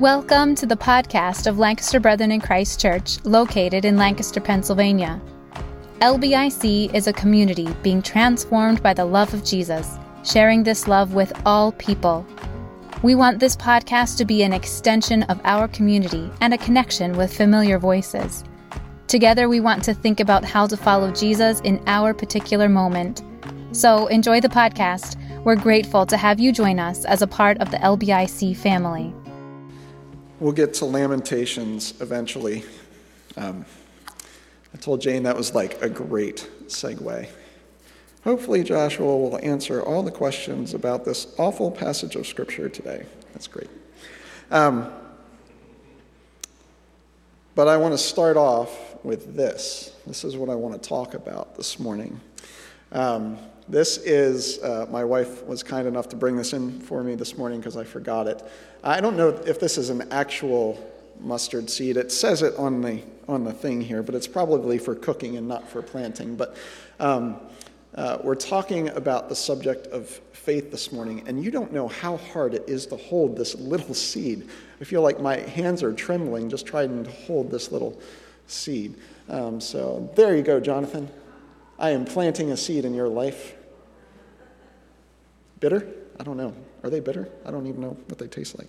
Welcome to the podcast of Lancaster Brethren in Christ Church, located in Lancaster, Pennsylvania. LBIC is a community being transformed by the love of Jesus, sharing this love with all people. We want this podcast to be an extension of our community and a connection with familiar voices. Together, we want to think about how to follow Jesus in our particular moment. So, enjoy the podcast. We're grateful to have you join us as a part of the LBIC family. We'll get to Lamentations eventually. Um, I told Jane that was like a great segue. Hopefully, Joshua will answer all the questions about this awful passage of Scripture today. That's great. Um, but I want to start off with this. This is what I want to talk about this morning. Um, this is, uh, my wife was kind enough to bring this in for me this morning because I forgot it. I don't know if this is an actual mustard seed. It says it on the, on the thing here, but it's probably for cooking and not for planting. But um, uh, we're talking about the subject of faith this morning, and you don't know how hard it is to hold this little seed. I feel like my hands are trembling just trying to hold this little seed. Um, so there you go, Jonathan. I am planting a seed in your life. Bitter? I don't know. Are they bitter? I don't even know what they taste like.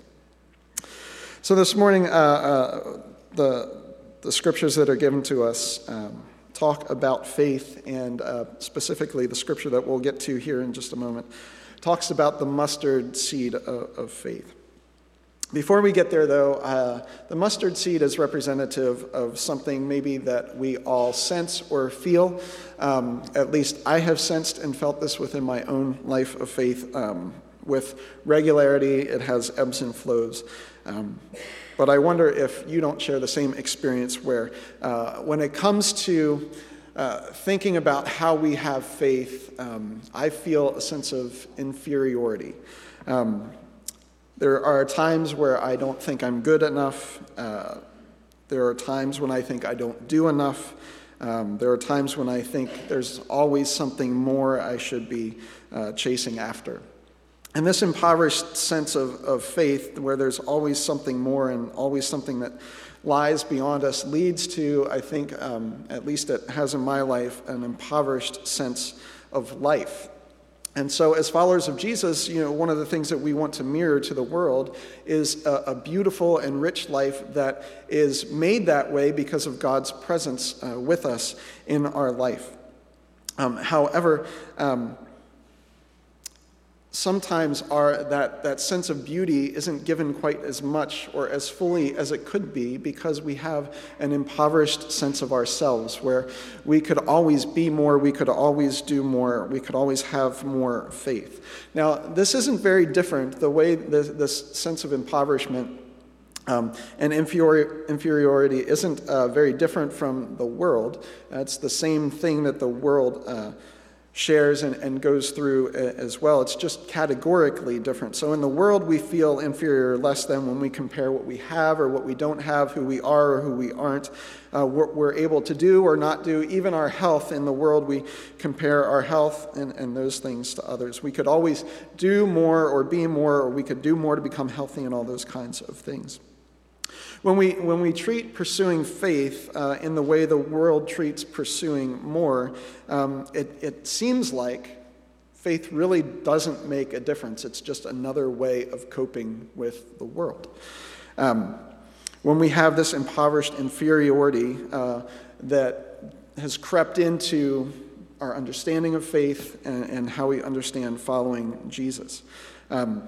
So this morning, uh, uh, the, the scriptures that are given to us um, talk about faith, and uh, specifically the scripture that we'll get to here in just a moment talks about the mustard seed of, of faith. Before we get there, though, uh, the mustard seed is representative of something maybe that we all sense or feel. Um, at least I have sensed and felt this within my own life of faith um, with regularity. It has ebbs and flows. Um, but I wonder if you don't share the same experience where, uh, when it comes to uh, thinking about how we have faith, um, I feel a sense of inferiority. Um, there are times where I don't think I'm good enough. Uh, there are times when I think I don't do enough. Um, there are times when I think there's always something more I should be uh, chasing after. And this impoverished sense of, of faith, where there's always something more and always something that lies beyond us, leads to, I think, um, at least it has in my life, an impoverished sense of life. And so, as followers of Jesus, you know, one of the things that we want to mirror to the world is a, a beautiful and rich life that is made that way because of God's presence uh, with us in our life. Um, however, um, sometimes our, that, that sense of beauty isn't given quite as much or as fully as it could be because we have an impoverished sense of ourselves where we could always be more, we could always do more, we could always have more faith. Now, this isn't very different. The way this, this sense of impoverishment um, and inferior, inferiority isn't uh, very different from the world. it's the same thing that the world. Uh, shares and, and goes through as well. It's just categorically different. So in the world, we feel inferior or less than when we compare what we have or what we don't have, who we are or who we aren't, uh, what we're able to do or not do. Even our health in the world, we compare our health and, and those things to others. We could always do more or be more, or we could do more to become healthy and all those kinds of things. When we, when we treat pursuing faith uh, in the way the world treats pursuing more, um, it, it seems like faith really doesn't make a difference. It's just another way of coping with the world. Um, when we have this impoverished inferiority uh, that has crept into our understanding of faith and, and how we understand following Jesus. Um,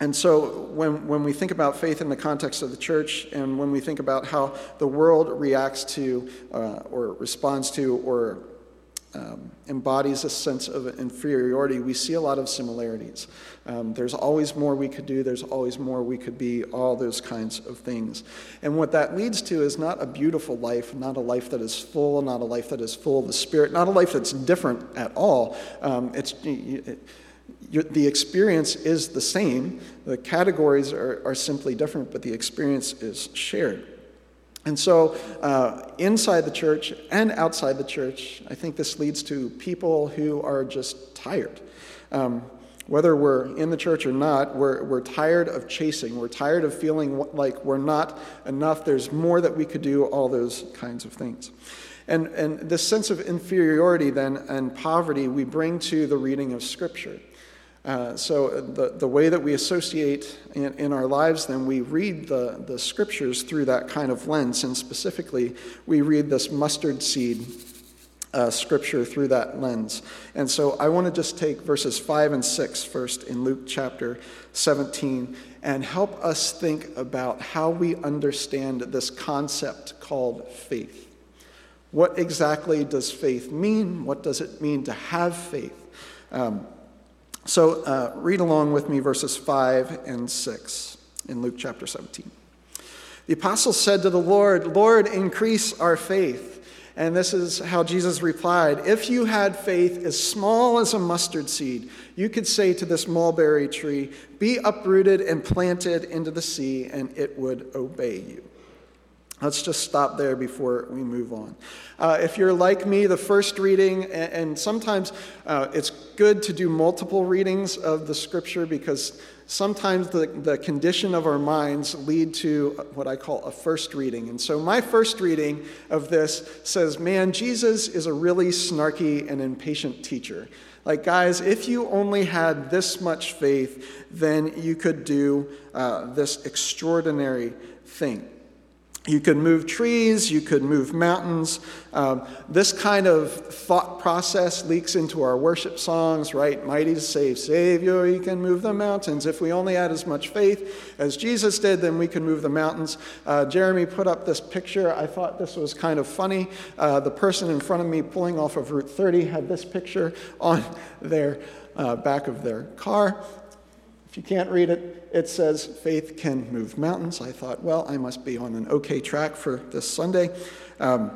and so, when, when we think about faith in the context of the church, and when we think about how the world reacts to, uh, or responds to, or um, embodies a sense of inferiority, we see a lot of similarities. Um, there's always more we could do, there's always more we could be, all those kinds of things. And what that leads to is not a beautiful life, not a life that is full, not a life that is full of the Spirit, not a life that's different at all. Um, it's. It, the experience is the same. The categories are, are simply different, but the experience is shared. And so, uh, inside the church and outside the church, I think this leads to people who are just tired. Um, Whether we're in the church or not, we're, we're tired of chasing. We're tired of feeling like we're not enough. There's more that we could do, all those kinds of things. And, and this sense of inferiority, then, and poverty, we bring to the reading of Scripture. Uh, so, the, the way that we associate in, in our lives, then, we read the, the Scriptures through that kind of lens. And specifically, we read this mustard seed uh, scripture through that lens. And so I want to just take verses 5 and 6 first in Luke chapter 17 and help us think about how we understand this concept called faith. What exactly does faith mean? What does it mean to have faith? Um, so uh, read along with me verses 5 and 6 in Luke chapter 17. The apostle said to the Lord, Lord, increase our faith. And this is how Jesus replied If you had faith as small as a mustard seed, you could say to this mulberry tree, Be uprooted and planted into the sea, and it would obey you. Let's just stop there before we move on. Uh, if you're like me, the first reading, and, and sometimes uh, it's good to do multiple readings of the scripture because sometimes the, the condition of our minds lead to what I call a first reading. And so my first reading of this says, man, Jesus is a really snarky and impatient teacher. Like, guys, if you only had this much faith, then you could do uh, this extraordinary thing. You could move trees, you could move mountains. Um, this kind of thought process leaks into our worship songs, right? Mighty to save, Savior, you can move the mountains. If we only had as much faith as Jesus did, then we can move the mountains. Uh, Jeremy put up this picture. I thought this was kind of funny. Uh, the person in front of me pulling off of Route 30 had this picture on their uh, back of their car. You can't read it, it says faith can move mountains. I thought, well, I must be on an okay track for this Sunday. Um,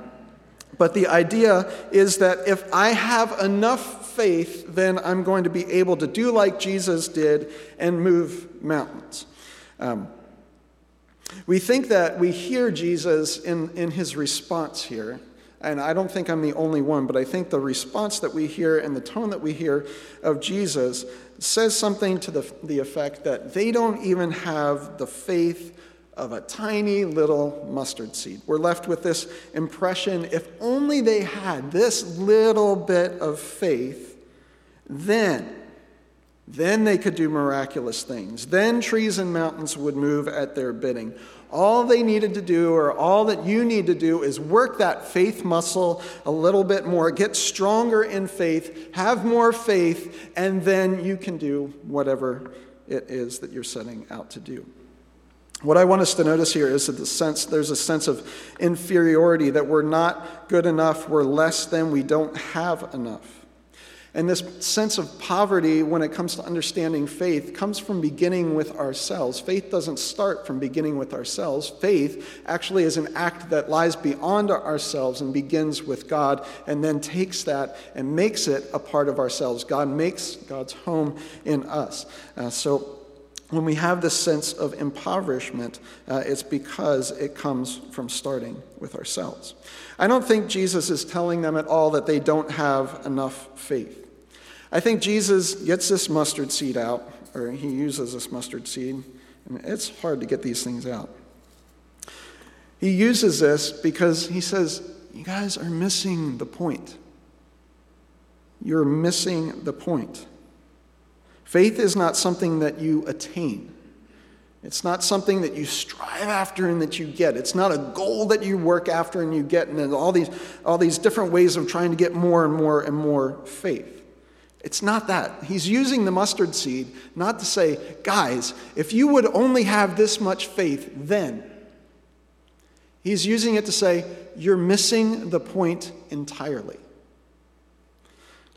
but the idea is that if I have enough faith, then I'm going to be able to do like Jesus did and move mountains. Um, we think that we hear Jesus in, in his response here and I don't think I'm the only one, but I think the response that we hear and the tone that we hear of Jesus says something to the, the effect that they don't even have the faith of a tiny little mustard seed. We're left with this impression if only they had this little bit of faith, then then they could do miraculous things. Then trees and mountains would move at their bidding. All they needed to do, or all that you need to do, is work that faith muscle a little bit more, get stronger in faith, have more faith, and then you can do whatever it is that you're setting out to do. What I want us to notice here is that the sense, there's a sense of inferiority, that we're not good enough, we're less than, we don't have enough. And this sense of poverty, when it comes to understanding faith, comes from beginning with ourselves. Faith doesn't start from beginning with ourselves. Faith actually is an act that lies beyond ourselves and begins with God, and then takes that and makes it a part of ourselves. God makes God's home in us. Uh, so, when we have this sense of impoverishment, uh, it's because it comes from starting with ourselves. I don't think Jesus is telling them at all that they don't have enough faith. I think Jesus gets this mustard seed out, or he uses this mustard seed, and it's hard to get these things out. He uses this because he says, You guys are missing the point. You're missing the point. Faith is not something that you attain. It's not something that you strive after and that you get. It's not a goal that you work after and you get, and all these, all these different ways of trying to get more and more and more faith. It's not that. He's using the mustard seed not to say, guys, if you would only have this much faith, then. He's using it to say, you're missing the point entirely.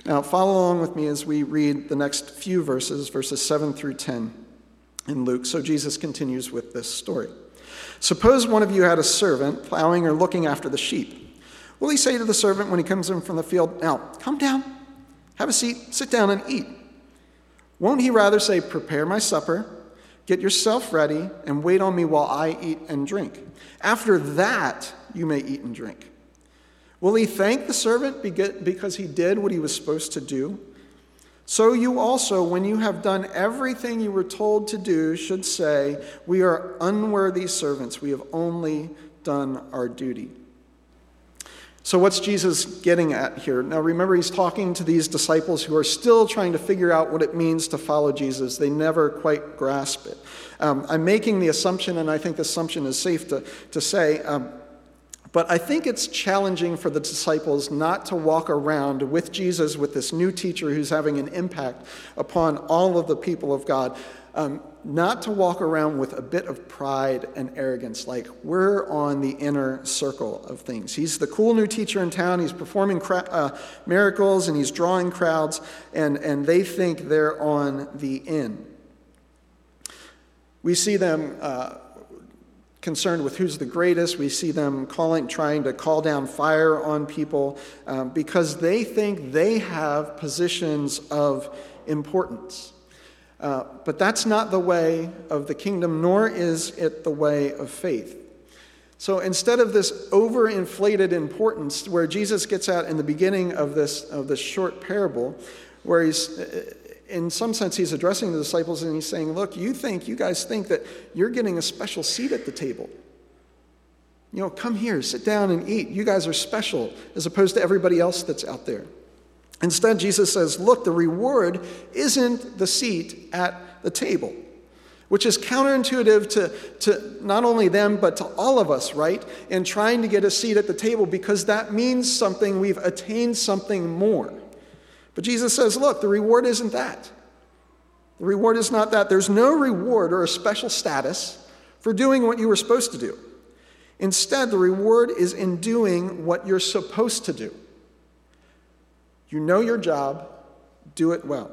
Now, follow along with me as we read the next few verses, verses 7 through 10 in Luke. So Jesus continues with this story. Suppose one of you had a servant plowing or looking after the sheep. Will he say to the servant when he comes in from the field, Now, come down? Have a seat, sit down, and eat. Won't he rather say, Prepare my supper, get yourself ready, and wait on me while I eat and drink? After that, you may eat and drink. Will he thank the servant because he did what he was supposed to do? So you also, when you have done everything you were told to do, should say, We are unworthy servants. We have only done our duty. So, what's Jesus getting at here? Now, remember, he's talking to these disciples who are still trying to figure out what it means to follow Jesus. They never quite grasp it. Um, I'm making the assumption, and I think the assumption is safe to, to say. Um, but I think it's challenging for the disciples not to walk around with Jesus, with this new teacher who's having an impact upon all of the people of God, um, not to walk around with a bit of pride and arrogance, like we're on the inner circle of things. He's the cool new teacher in town, he's performing cra- uh, miracles, and he's drawing crowds, and, and they think they're on the in. We see them. Uh, concerned with who's the greatest. We see them calling, trying to call down fire on people um, because they think they have positions of importance. Uh, but that's not the way of the kingdom, nor is it the way of faith. So instead of this overinflated importance, where Jesus gets out in the beginning of this, of this short parable, where he's in some sense, he's addressing the disciples and he's saying, Look, you think, you guys think that you're getting a special seat at the table. You know, come here, sit down and eat. You guys are special as opposed to everybody else that's out there. Instead, Jesus says, Look, the reward isn't the seat at the table, which is counterintuitive to, to not only them, but to all of us, right? In trying to get a seat at the table because that means something, we've attained something more. But Jesus says, look, the reward isn't that. The reward is not that. There's no reward or a special status for doing what you were supposed to do. Instead, the reward is in doing what you're supposed to do. You know your job, do it well.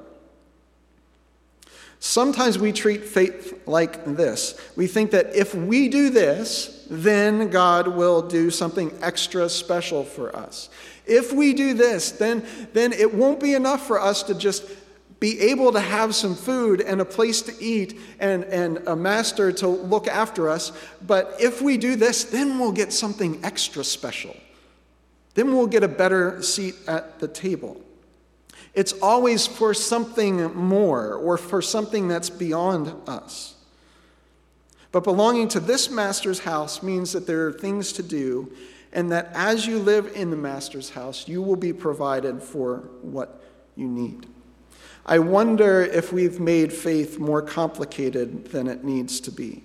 Sometimes we treat faith like this. We think that if we do this, then God will do something extra special for us. If we do this, then, then it won't be enough for us to just be able to have some food and a place to eat and, and a master to look after us. But if we do this, then we'll get something extra special. Then we'll get a better seat at the table. It's always for something more or for something that's beyond us. But belonging to this master's house means that there are things to do, and that as you live in the master's house, you will be provided for what you need. I wonder if we've made faith more complicated than it needs to be.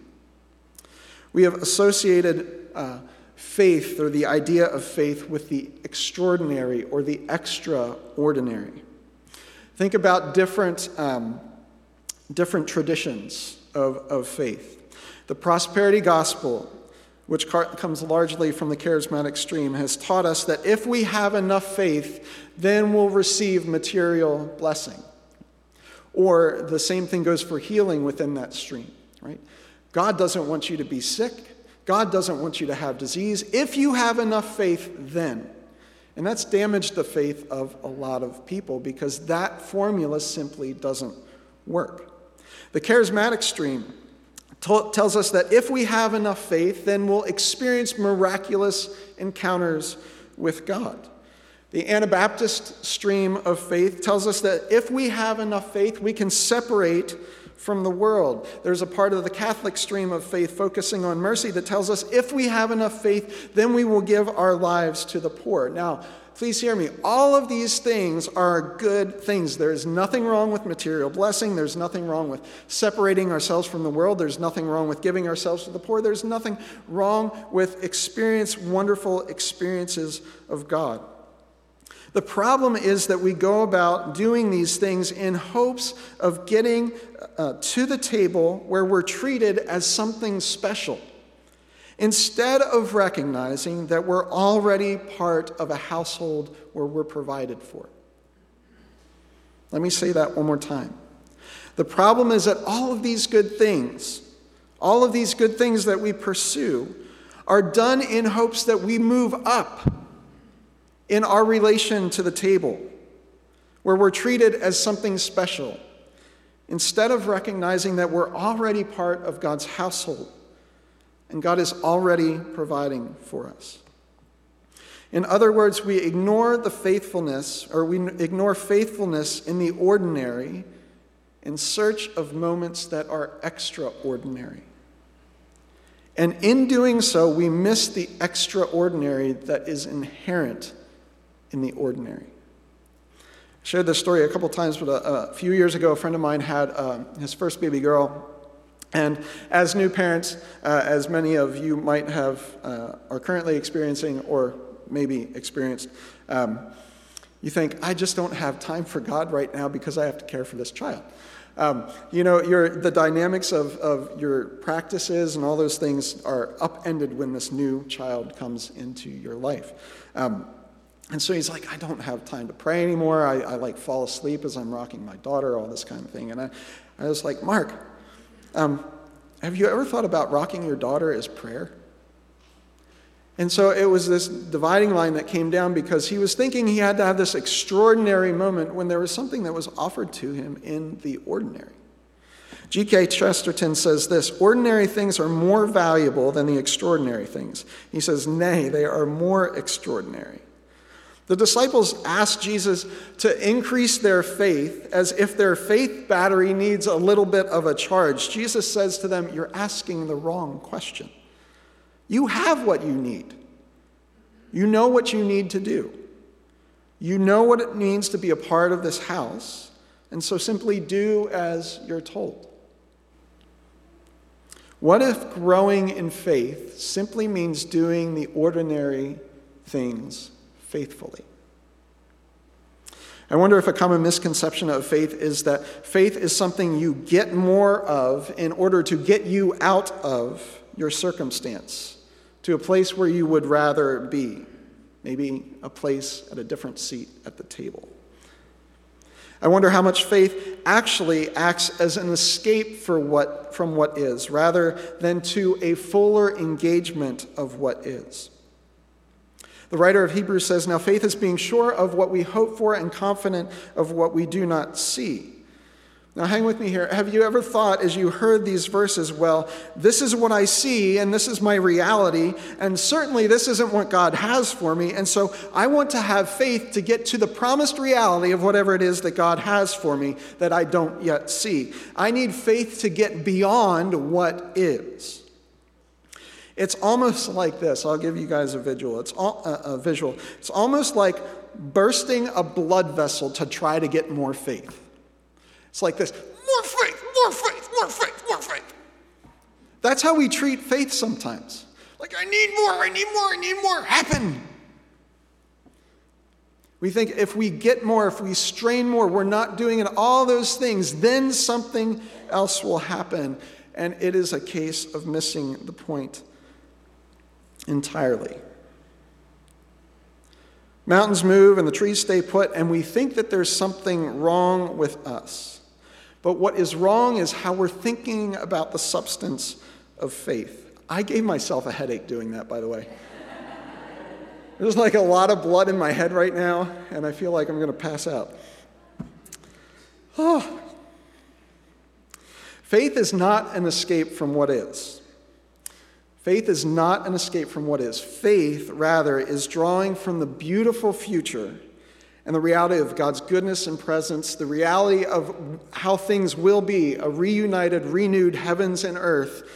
We have associated uh, faith or the idea of faith with the extraordinary or the extraordinary. Think about different, um, different traditions of, of faith. The prosperity gospel, which comes largely from the charismatic stream, has taught us that if we have enough faith, then we'll receive material blessing. Or the same thing goes for healing within that stream, right? God doesn't want you to be sick. God doesn't want you to have disease. If you have enough faith, then. And that's damaged the faith of a lot of people because that formula simply doesn't work. The charismatic stream t- tells us that if we have enough faith, then we'll experience miraculous encounters with God. The Anabaptist stream of faith tells us that if we have enough faith, we can separate from the world. There's a part of the Catholic stream of faith focusing on mercy that tells us if we have enough faith, then we will give our lives to the poor. Now, please hear me. All of these things are good things. There is nothing wrong with material blessing. There's nothing wrong with separating ourselves from the world. There's nothing wrong with giving ourselves to the poor. There's nothing wrong with experience wonderful experiences of God. The problem is that we go about doing these things in hopes of getting uh, to the table where we're treated as something special, instead of recognizing that we're already part of a household where we're provided for. Let me say that one more time. The problem is that all of these good things, all of these good things that we pursue, are done in hopes that we move up in our relation to the table, where we're treated as something special, instead of recognizing that we're already part of God's household and God is already providing for us. In other words, we ignore the faithfulness, or we ignore faithfulness in the ordinary in search of moments that are extraordinary. And in doing so, we miss the extraordinary that is inherent in the ordinary. I shared this story a couple times, but a, a, few years ago, a friend of mine had uh, his first baby girl. And as new parents, uh, as many of you might have, uh, are currently experiencing or maybe experienced, um, you think, I just don't have time for God right now because I have to care for this child. Um, you know, your, the dynamics of, of your practices and all those things are upended when this new child comes into your life. Um, and so he's like, I don't have time to pray anymore. I, I, like fall asleep as I'm rocking my daughter, all this kind of thing. And I, I was like, Mark, um, have you ever thought about rocking your daughter as prayer? And so it was this dividing line that came down because he was thinking he had to have this extraordinary moment when there was something that was offered to him in the ordinary. G.K. Chesterton says this ordinary things are more valuable than the extraordinary things. He says, nay, they are more extraordinary. The disciples asked Jesus to increase their faith as if their faith battery needs a little bit of a charge. Jesus says to them, You're asking the wrong question. You have what you need. You know what you need to do. You know what it means to be a part of this house, and so simply do as you're told. What if growing in faith simply means doing the ordinary things faithfully? I wonder if a common misconception of faith is that faith is something you get more of in order to get you out of your circumstance to a place where you would rather be, maybe a place at a different seat at the table. I wonder how much faith actually acts as an escape for what, from what is, rather than to a fuller engagement of what is. The writer of Hebrews says, Now faith is being sure of what we hope for and confident of what we do not see. Now, hang with me here. Have you ever thought, as you heard these verses, well, this is what I see and this is my reality, and certainly this isn't what God has for me, and so I want to have faith to get to the promised reality of whatever it is that God has for me that I don't yet see. I need faith to get beyond what is. It's almost like this. I'll give you guys a visual. It's all, uh, a visual. It's almost like bursting a blood vessel to try to get more faith. It's like this more faith, more faith, more faith, more faith. That's how we treat faith sometimes. Like, I need more, I need more, I need more. Happen. We think if we get more, if we strain more, we're not doing it, all those things, then something else will happen. And it is a case of missing the point entirely. Mountains move and the trees stay put, and we think that there's something wrong with us. But what is wrong is how we're thinking about the substance of faith. I gave myself a headache doing that, by the way. There's like a lot of blood in my head right now, and I feel like I'm going to pass out. Oh. Faith is not an escape from what is. Faith is not an escape from what is. Faith, rather, is drawing from the beautiful future and the reality of God's goodness and presence, the reality of how things will be, a reunited, renewed heavens and earth,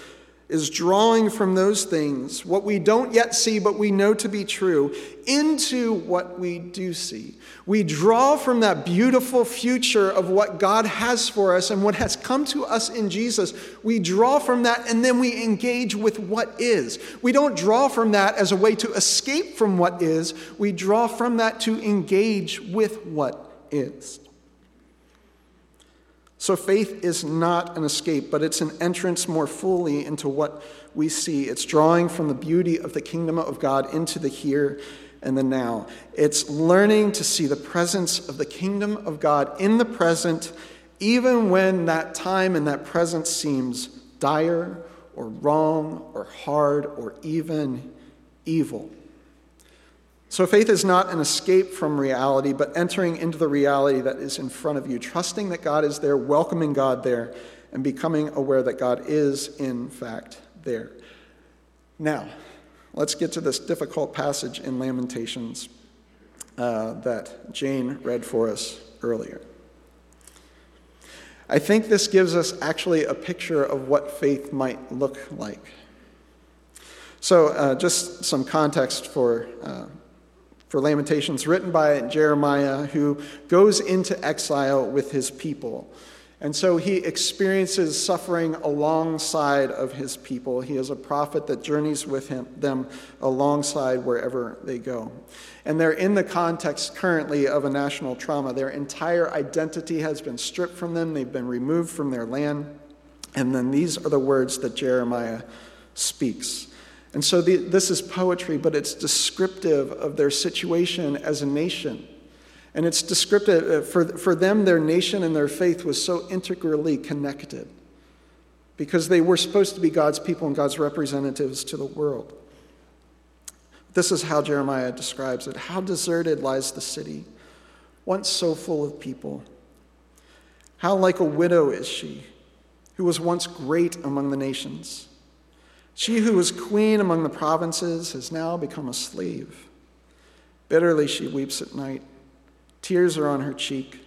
is drawing from those things, what we don't yet see but we know to be true, into what we do see. We draw from that beautiful future of what God has for us and what has come to us in Jesus. We draw from that and then we engage with what is. We don't draw from that as a way to escape from what is, we draw from that to engage with what is. So faith is not an escape, but it's an entrance more fully into what we see. It's drawing from the beauty of the kingdom of God into the here and the now. It's learning to see the presence of the kingdom of God in the present, even when that time and that presence seems dire or wrong or hard or even evil. So faith is not an escape from reality, but entering into the reality that is in front of you, trusting that God is there, welcoming God there, and becoming aware that God is, in fact, there. Now, let's get to this difficult passage in Lamentations uh, that Jane read for us earlier. I think this gives us actually a picture of what faith might look like. So, uh, just some context for, uh, for Lamentations, written by Jeremiah, who goes into exile with his people. And so he experiences suffering alongside of his people. He is a prophet that journeys with him, them alongside wherever they go. And they're in the context currently of a national trauma. Their entire identity has been stripped from them, they've been removed from their land. And then these are the words that Jeremiah speaks. And so the, this is poetry, but it's descriptive of their situation as a nation. And it's descriptive uh, for, for them, their nation and their faith was so integrally connected because they were supposed to be God's people and God's representatives to the world. This is how Jeremiah describes it. How deserted lies the city, once so full of people. How like a widow is she, who was once great among the nations. She who was queen among the provinces has now become a slave. Bitterly she weeps at night Tears are on her cheek.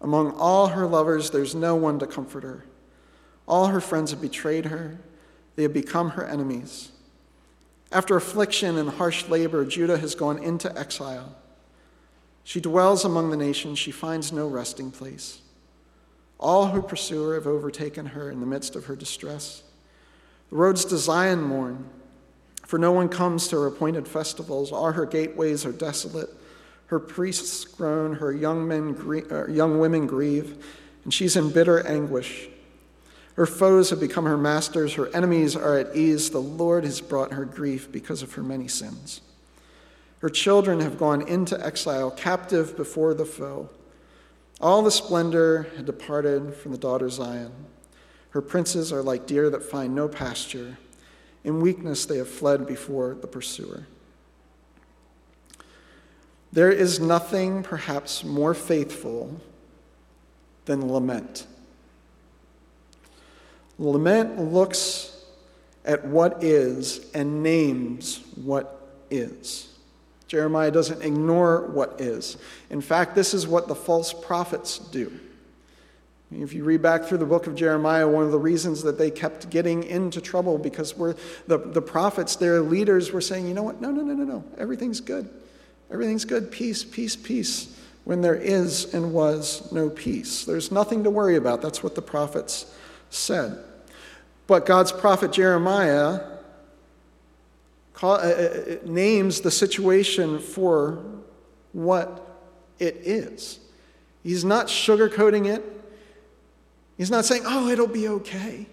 Among all her lovers, there's no one to comfort her. All her friends have betrayed her, they have become her enemies. After affliction and harsh labor, Judah has gone into exile. She dwells among the nations, she finds no resting place. All who pursue her have overtaken her in the midst of her distress. The roads to Zion mourn, for no one comes to her appointed festivals. All her gateways are desolate. Her priests groan, her young, men grieve, uh, young women grieve, and she's in bitter anguish. Her foes have become her masters, her enemies are at ease. The Lord has brought her grief because of her many sins. Her children have gone into exile, captive before the foe. All the splendor had departed from the daughter Zion. Her princes are like deer that find no pasture. In weakness, they have fled before the pursuer. There is nothing perhaps more faithful than lament. Lament looks at what is and names what is. Jeremiah doesn't ignore what is. In fact, this is what the false prophets do. If you read back through the book of Jeremiah, one of the reasons that they kept getting into trouble because we're, the, the prophets, their leaders, were saying, you know what? No, no, no, no, no. Everything's good. Everything's good. Peace, peace, peace. When there is and was no peace. There's nothing to worry about. That's what the prophets said. But God's prophet Jeremiah call, uh, uh, uh, names the situation for what it is. He's not sugarcoating it. He's not saying, oh, it'll be okay.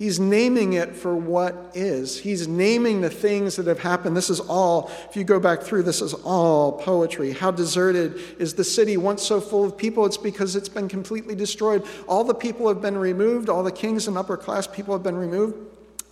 He's naming it for what is. He's naming the things that have happened. This is all, if you go back through, this is all poetry. How deserted is the city once so full of people? It's because it's been completely destroyed. All the people have been removed, all the kings and upper class people have been removed.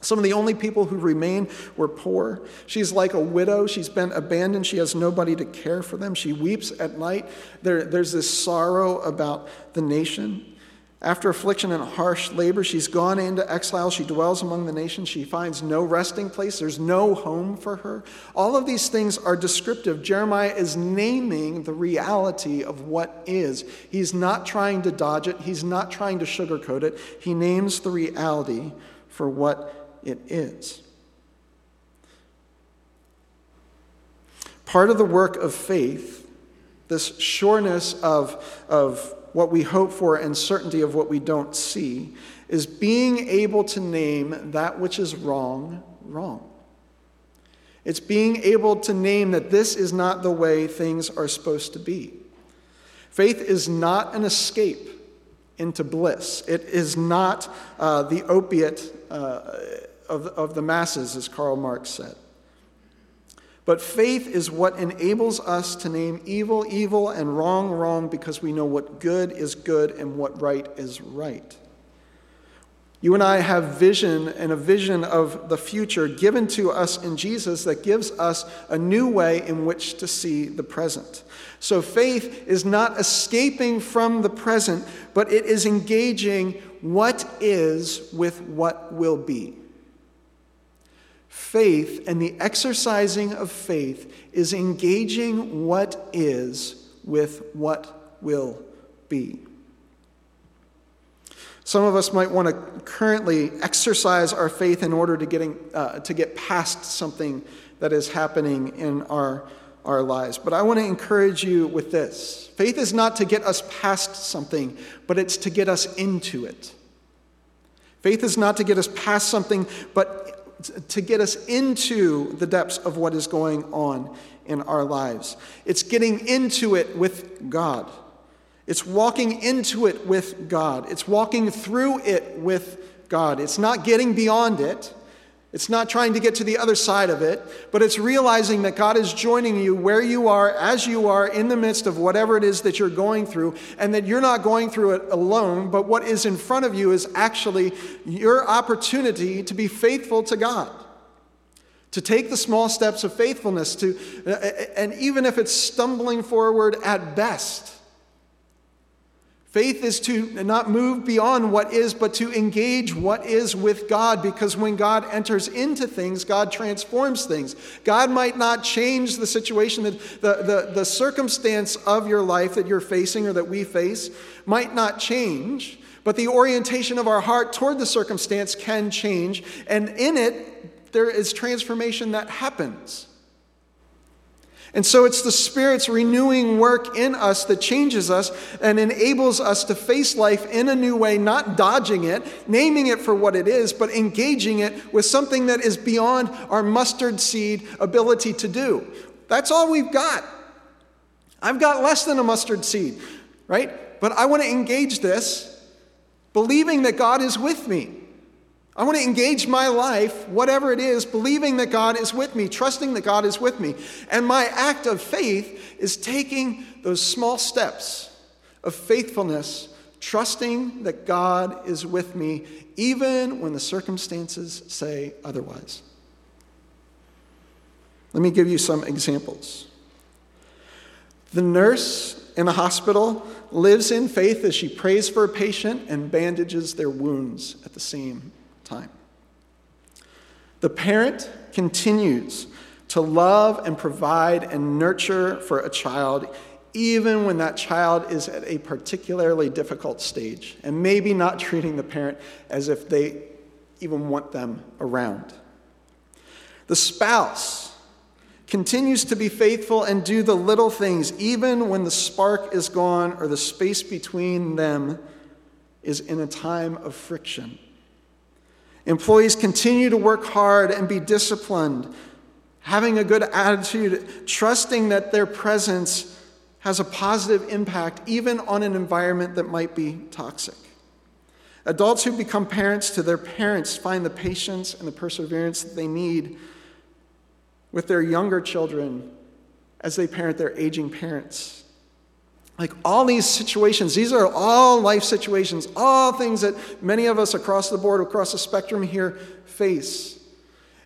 Some of the only people who remain were poor. She's like a widow. She's been abandoned. She has nobody to care for them. She weeps at night. There, there's this sorrow about the nation. After affliction and harsh labor, she's gone into exile. She dwells among the nations. She finds no resting place. There's no home for her. All of these things are descriptive. Jeremiah is naming the reality of what is. He's not trying to dodge it, he's not trying to sugarcoat it. He names the reality for what it is. Part of the work of faith, this sureness of, of what we hope for and certainty of what we don't see, is being able to name that which is wrong, wrong. It's being able to name that this is not the way things are supposed to be. Faith is not an escape into bliss, it is not uh, the opiate uh, of, of the masses, as Karl Marx said. But faith is what enables us to name evil evil and wrong wrong because we know what good is good and what right is right. You and I have vision and a vision of the future given to us in Jesus that gives us a new way in which to see the present. So faith is not escaping from the present, but it is engaging what is with what will be. Faith and the exercising of faith is engaging what is with what will be. Some of us might want to currently exercise our faith in order to, getting, uh, to get past something that is happening in our, our lives. But I want to encourage you with this faith is not to get us past something, but it's to get us into it. Faith is not to get us past something, but to get us into the depths of what is going on in our lives. It's getting into it with God. It's walking into it with God. It's walking through it with God. It's not getting beyond it. It's not trying to get to the other side of it, but it's realizing that God is joining you where you are, as you are, in the midst of whatever it is that you're going through, and that you're not going through it alone, but what is in front of you is actually your opportunity to be faithful to God. To take the small steps of faithfulness, to, uh, uh, and even if it's stumbling forward at best, Faith is to not move beyond what is, but to engage what is with God, because when God enters into things, God transforms things. God might not change the situation, that the, the, the circumstance of your life that you're facing or that we face might not change, but the orientation of our heart toward the circumstance can change, and in it, there is transformation that happens. And so it's the Spirit's renewing work in us that changes us and enables us to face life in a new way, not dodging it, naming it for what it is, but engaging it with something that is beyond our mustard seed ability to do. That's all we've got. I've got less than a mustard seed, right? But I want to engage this believing that God is with me. I want to engage my life, whatever it is, believing that God is with me, trusting that God is with me. And my act of faith is taking those small steps of faithfulness, trusting that God is with me, even when the circumstances say otherwise. Let me give you some examples. The nurse in a hospital lives in faith as she prays for a patient and bandages their wounds at the same. The parent continues to love and provide and nurture for a child, even when that child is at a particularly difficult stage, and maybe not treating the parent as if they even want them around. The spouse continues to be faithful and do the little things, even when the spark is gone or the space between them is in a time of friction. Employees continue to work hard and be disciplined, having a good attitude, trusting that their presence has a positive impact even on an environment that might be toxic. Adults who become parents to their parents find the patience and the perseverance that they need with their younger children as they parent their aging parents. Like all these situations, these are all life situations, all things that many of us across the board, across the spectrum here face.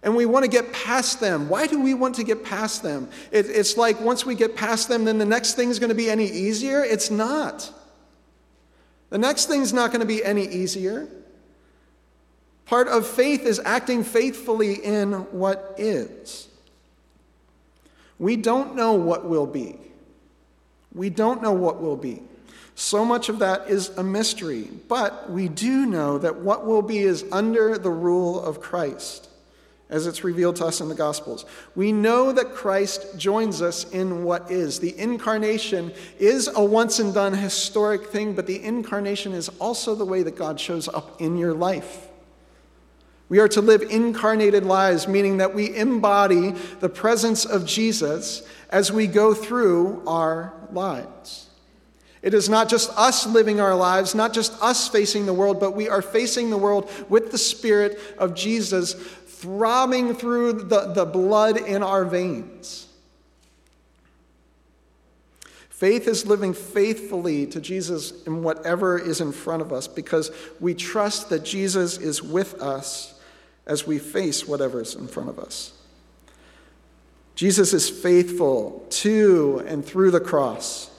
And we want to get past them. Why do we want to get past them? It, it's like once we get past them, then the next thing is going to be any easier. It's not. The next thing's not going to be any easier. Part of faith is acting faithfully in what is. We don't know what will be. We don't know what will be. So much of that is a mystery, but we do know that what will be is under the rule of Christ, as it's revealed to us in the Gospels. We know that Christ joins us in what is. The incarnation is a once and done historic thing, but the incarnation is also the way that God shows up in your life. We are to live incarnated lives, meaning that we embody the presence of Jesus as we go through our lives. It is not just us living our lives, not just us facing the world, but we are facing the world with the Spirit of Jesus throbbing through the, the blood in our veins. Faith is living faithfully to Jesus in whatever is in front of us because we trust that Jesus is with us as we face whatever is in front of us. Jesus is faithful to and through the cross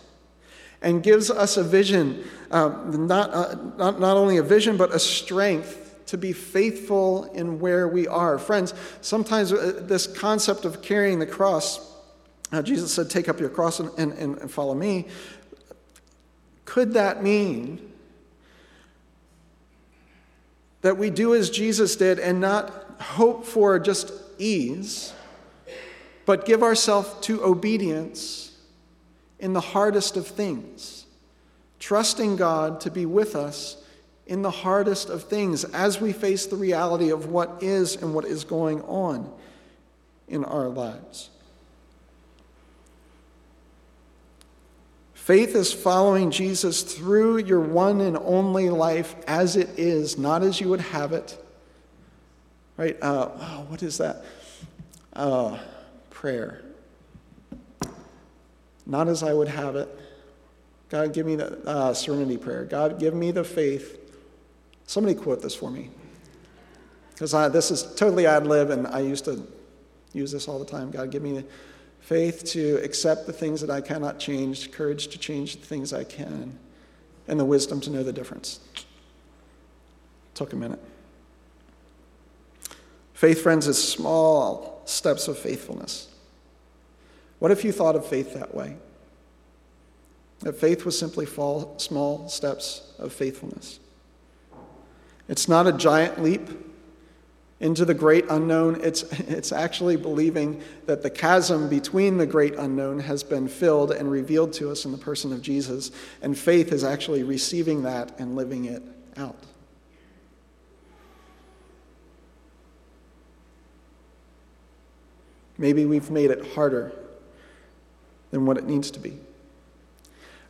and gives us a vision, uh, not, uh, not, not only a vision, but a strength to be faithful in where we are. Friends, sometimes uh, this concept of carrying the cross, uh, Jesus said, Take up your cross and, and, and follow me. Could that mean that we do as Jesus did and not hope for just ease, but give ourselves to obedience in the hardest of things, trusting God to be with us in the hardest of things as we face the reality of what is and what is going on in our lives. Faith is following Jesus through your one and only life as it is, not as you would have it. Right? Uh, oh, what is that? Uh, prayer. Not as I would have it. God, give me the uh, serenity prayer. God, give me the faith. Somebody quote this for me. Because this is totally ad lib, and I used to use this all the time. God, give me faith to accept the things that I cannot change, courage to change the things I can, and the wisdom to know the difference. Took a minute. Faith, friends, is small steps of faithfulness. What if you thought of faith that way? That faith was simply small steps of faithfulness. It's not a giant leap into the great unknown. It's, it's actually believing that the chasm between the great unknown has been filled and revealed to us in the person of Jesus. And faith is actually receiving that and living it out. Maybe we've made it harder than what it needs to be.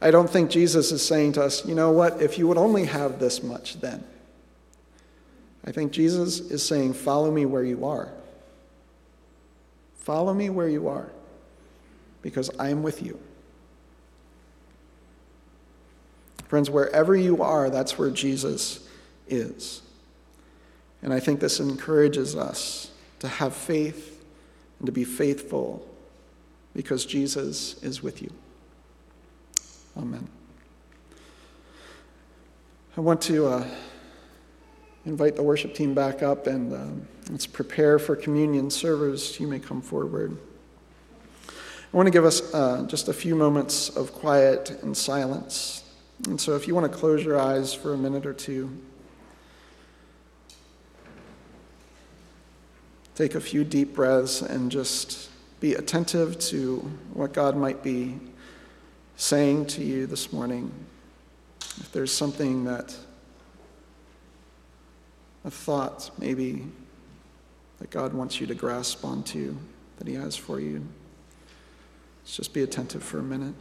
I don't think Jesus is saying to us, you know what, if you would only have this much then. I think Jesus is saying, Follow me where you are. Follow me where you are, because I am with you. Friends, wherever you are, that's where Jesus is. And I think this encourages us to have faith and to be faithful because Jesus is with you. Amen. I want to. Uh, invite the worship team back up and um, let's prepare for communion. Servers, you may come forward. I want to give us uh, just a few moments of quiet and silence. And so, if you want to close your eyes for a minute or two, take a few deep breaths and just be attentive to what God might be saying to you this morning. If there's something that a thought, maybe, that God wants you to grasp onto, that He has for you. Let's just be attentive for a minute.